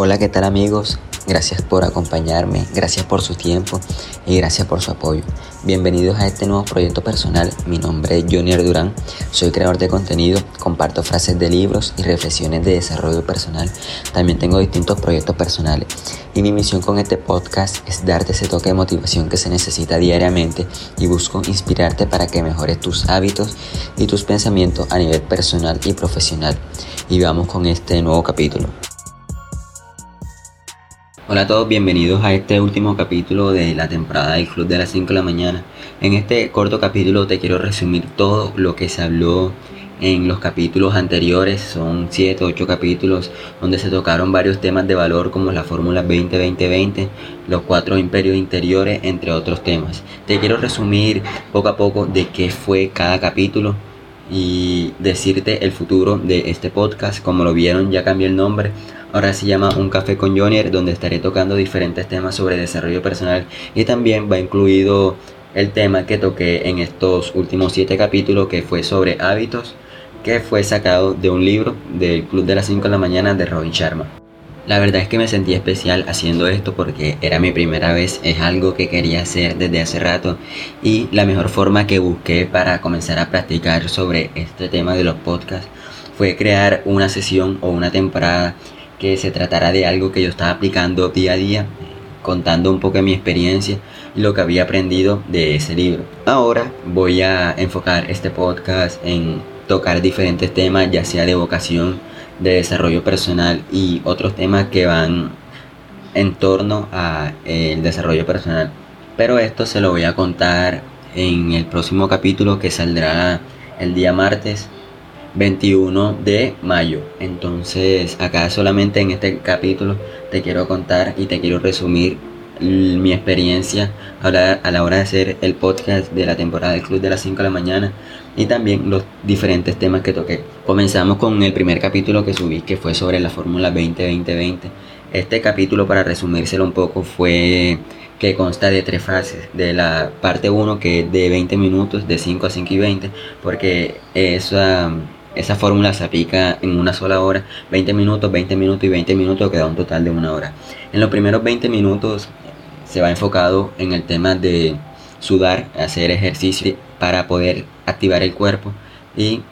Hola, ¿qué tal amigos? Gracias por acompañarme, gracias por su tiempo y gracias por su apoyo. Bienvenidos a este nuevo proyecto personal. Mi nombre es Johnny Durán, soy creador de contenido, comparto frases de libros y reflexiones de desarrollo personal. También tengo distintos proyectos personales y mi misión con este podcast es darte ese toque de motivación que se necesita diariamente y busco inspirarte para que mejores tus hábitos y tus pensamientos a nivel personal y profesional. Y vamos con este nuevo capítulo. Hola a todos, bienvenidos a este último capítulo de la temporada del Club de las 5 de la mañana. En este corto capítulo te quiero resumir todo lo que se habló en los capítulos anteriores. Son 7, 8 capítulos donde se tocaron varios temas de valor como la Fórmula 20-20-20, los cuatro imperios interiores, entre otros temas. Te quiero resumir poco a poco de qué fue cada capítulo y decirte el futuro de este podcast. Como lo vieron, ya cambié el nombre Ahora se llama Un Café con Jonier, donde estaré tocando diferentes temas sobre desarrollo personal y también va incluido el tema que toqué en estos últimos siete capítulos, que fue sobre hábitos, que fue sacado de un libro del Club de las 5 de la mañana de Robin Sharma. La verdad es que me sentí especial haciendo esto porque era mi primera vez, es algo que quería hacer desde hace rato y la mejor forma que busqué para comenzar a practicar sobre este tema de los podcasts fue crear una sesión o una temporada que se tratará de algo que yo estaba aplicando día a día, contando un poco mi experiencia y lo que había aprendido de ese libro. Ahora voy a enfocar este podcast en tocar diferentes temas, ya sea de vocación, de desarrollo personal y otros temas que van en torno al desarrollo personal. Pero esto se lo voy a contar en el próximo capítulo que saldrá el día martes 21 de mayo. Entonces, acá solamente en este capítulo te quiero contar y te quiero resumir mi experiencia a la, hora de hacer el podcast de la temporada del Club de las 5 de la mañana y también los diferentes temas que toqué. Comenzamos con el primer capítulo que subí que fue sobre la Fórmula 20-20-20. Este capítulo, para resumírselo un poco, fue que consta de tres fases. De la parte 1 que es de 20 minutos, de 5 a 5 y 20, porque esa esa fórmula se aplica en una sola hora, 20 minutos, 20 minutos y 20 minutos, que da un total de una hora. En los primeros 20 minutos se va enfocado en el tema de sudar, hacer ejercicio para poder activar el cuerpo y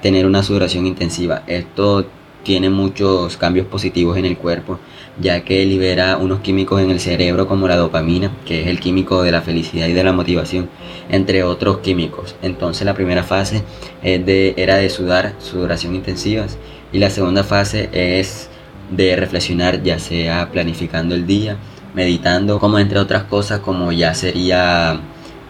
tener una sudoración intensiva. Esto tiene muchos cambios positivos en el cuerpo, ya que libera unos químicos en el cerebro como la dopamina, que es el químico de la felicidad y de la motivación, entre otros químicos. Entonces la primera fase es de, era de sudar, sudoración intensivas, y la segunda fase es de reflexionar, ya sea planificando el día, meditando, como entre otras cosas, como ya sería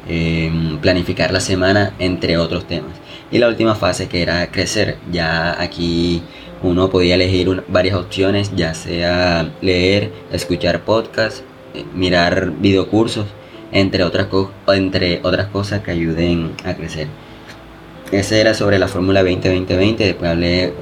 em, planificar la semana, entre otros temas. Y la última fase que era crecer, ya aquí uno podía elegir varias opciones, ya sea leer, escuchar podcasts, eh, mirar videocursos, entre otras, entre otras cosas que ayuden a crecer. Ese era sobre la fórmula 20-20-20, después hablé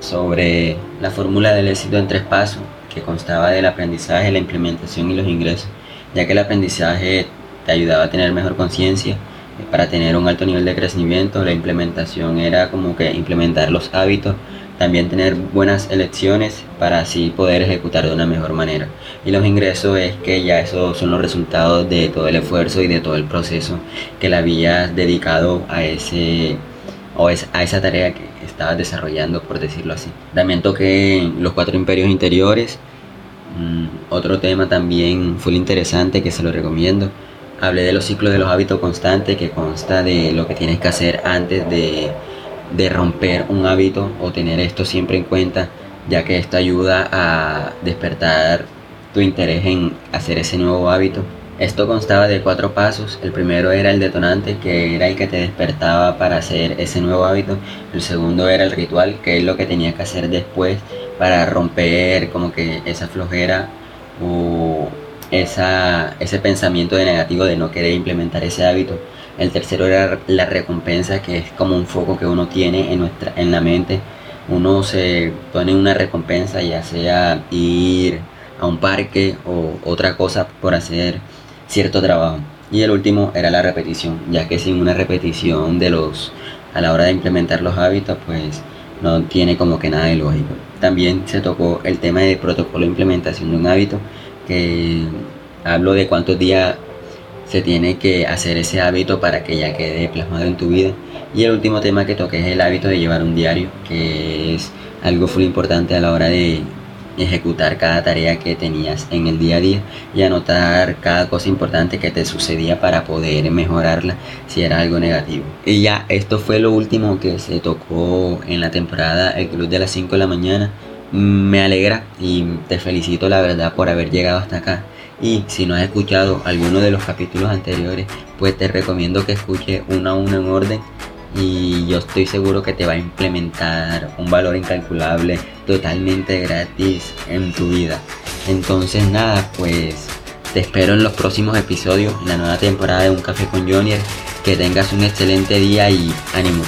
sobre la fórmula del éxito en tres pasos, que constaba del aprendizaje, la implementación y los ingresos, ya que el aprendizaje te ayudaba a tener mejor conciencia, eh, para tener un alto nivel de crecimiento, la implementación era como que implementar los hábitos también tener buenas elecciones para así poder ejecutar de una mejor manera. Y los ingresos es que ya esos son los resultados de todo el esfuerzo y de todo el proceso que le habías dedicado a ese o a esa tarea que estabas desarrollando, por decirlo así. También toqué los cuatro imperios interiores. Mm, otro tema también fue interesante que se lo recomiendo. Hablé de los ciclos de los hábitos constantes que consta de lo que tienes que hacer antes de de romper un hábito o tener esto siempre en cuenta, ya que esto ayuda a despertar tu interés en hacer ese nuevo hábito. Esto constaba de cuatro pasos. El primero era el detonante, que era el que te despertaba para hacer ese nuevo hábito. El segundo era el ritual, que es lo que tenías que hacer después para romper como que esa flojera o esa, ese pensamiento de negativo de no querer implementar ese hábito. El tercero era la recompensa, que es como un foco que uno tiene en, nuestra, en la mente. Uno se pone una recompensa, ya sea ir a un parque o otra cosa por hacer cierto trabajo. Y el último era la repetición, ya que sin una repetición de los a la hora de implementar los hábitos, pues no tiene como que nada de lógico. También se tocó el tema de protocolo de implementación de un hábito, que hablo de cuántos días se tiene que hacer ese hábito para que ya quede plasmado en tu vida. Y el último tema que toqué es el hábito de llevar un diario, que es algo muy importante a la hora de ejecutar cada tarea que tenías en el día a día y anotar cada cosa importante que te sucedía para poder mejorarla si era algo negativo. Y ya, esto fue lo último que se tocó en la temporada El Club de las 5 de la mañana. Me alegra y te felicito la verdad por haber llegado hasta acá. Y si no has escuchado alguno de los capítulos anteriores, pues te recomiendo que escuches uno a uno en orden y yo estoy seguro que te va a implementar un valor incalculable totalmente gratis en tu vida. Entonces nada, pues te espero en los próximos episodios, en la nueva temporada de Un Café con Jonier. Que tengas un excelente día y ánimo.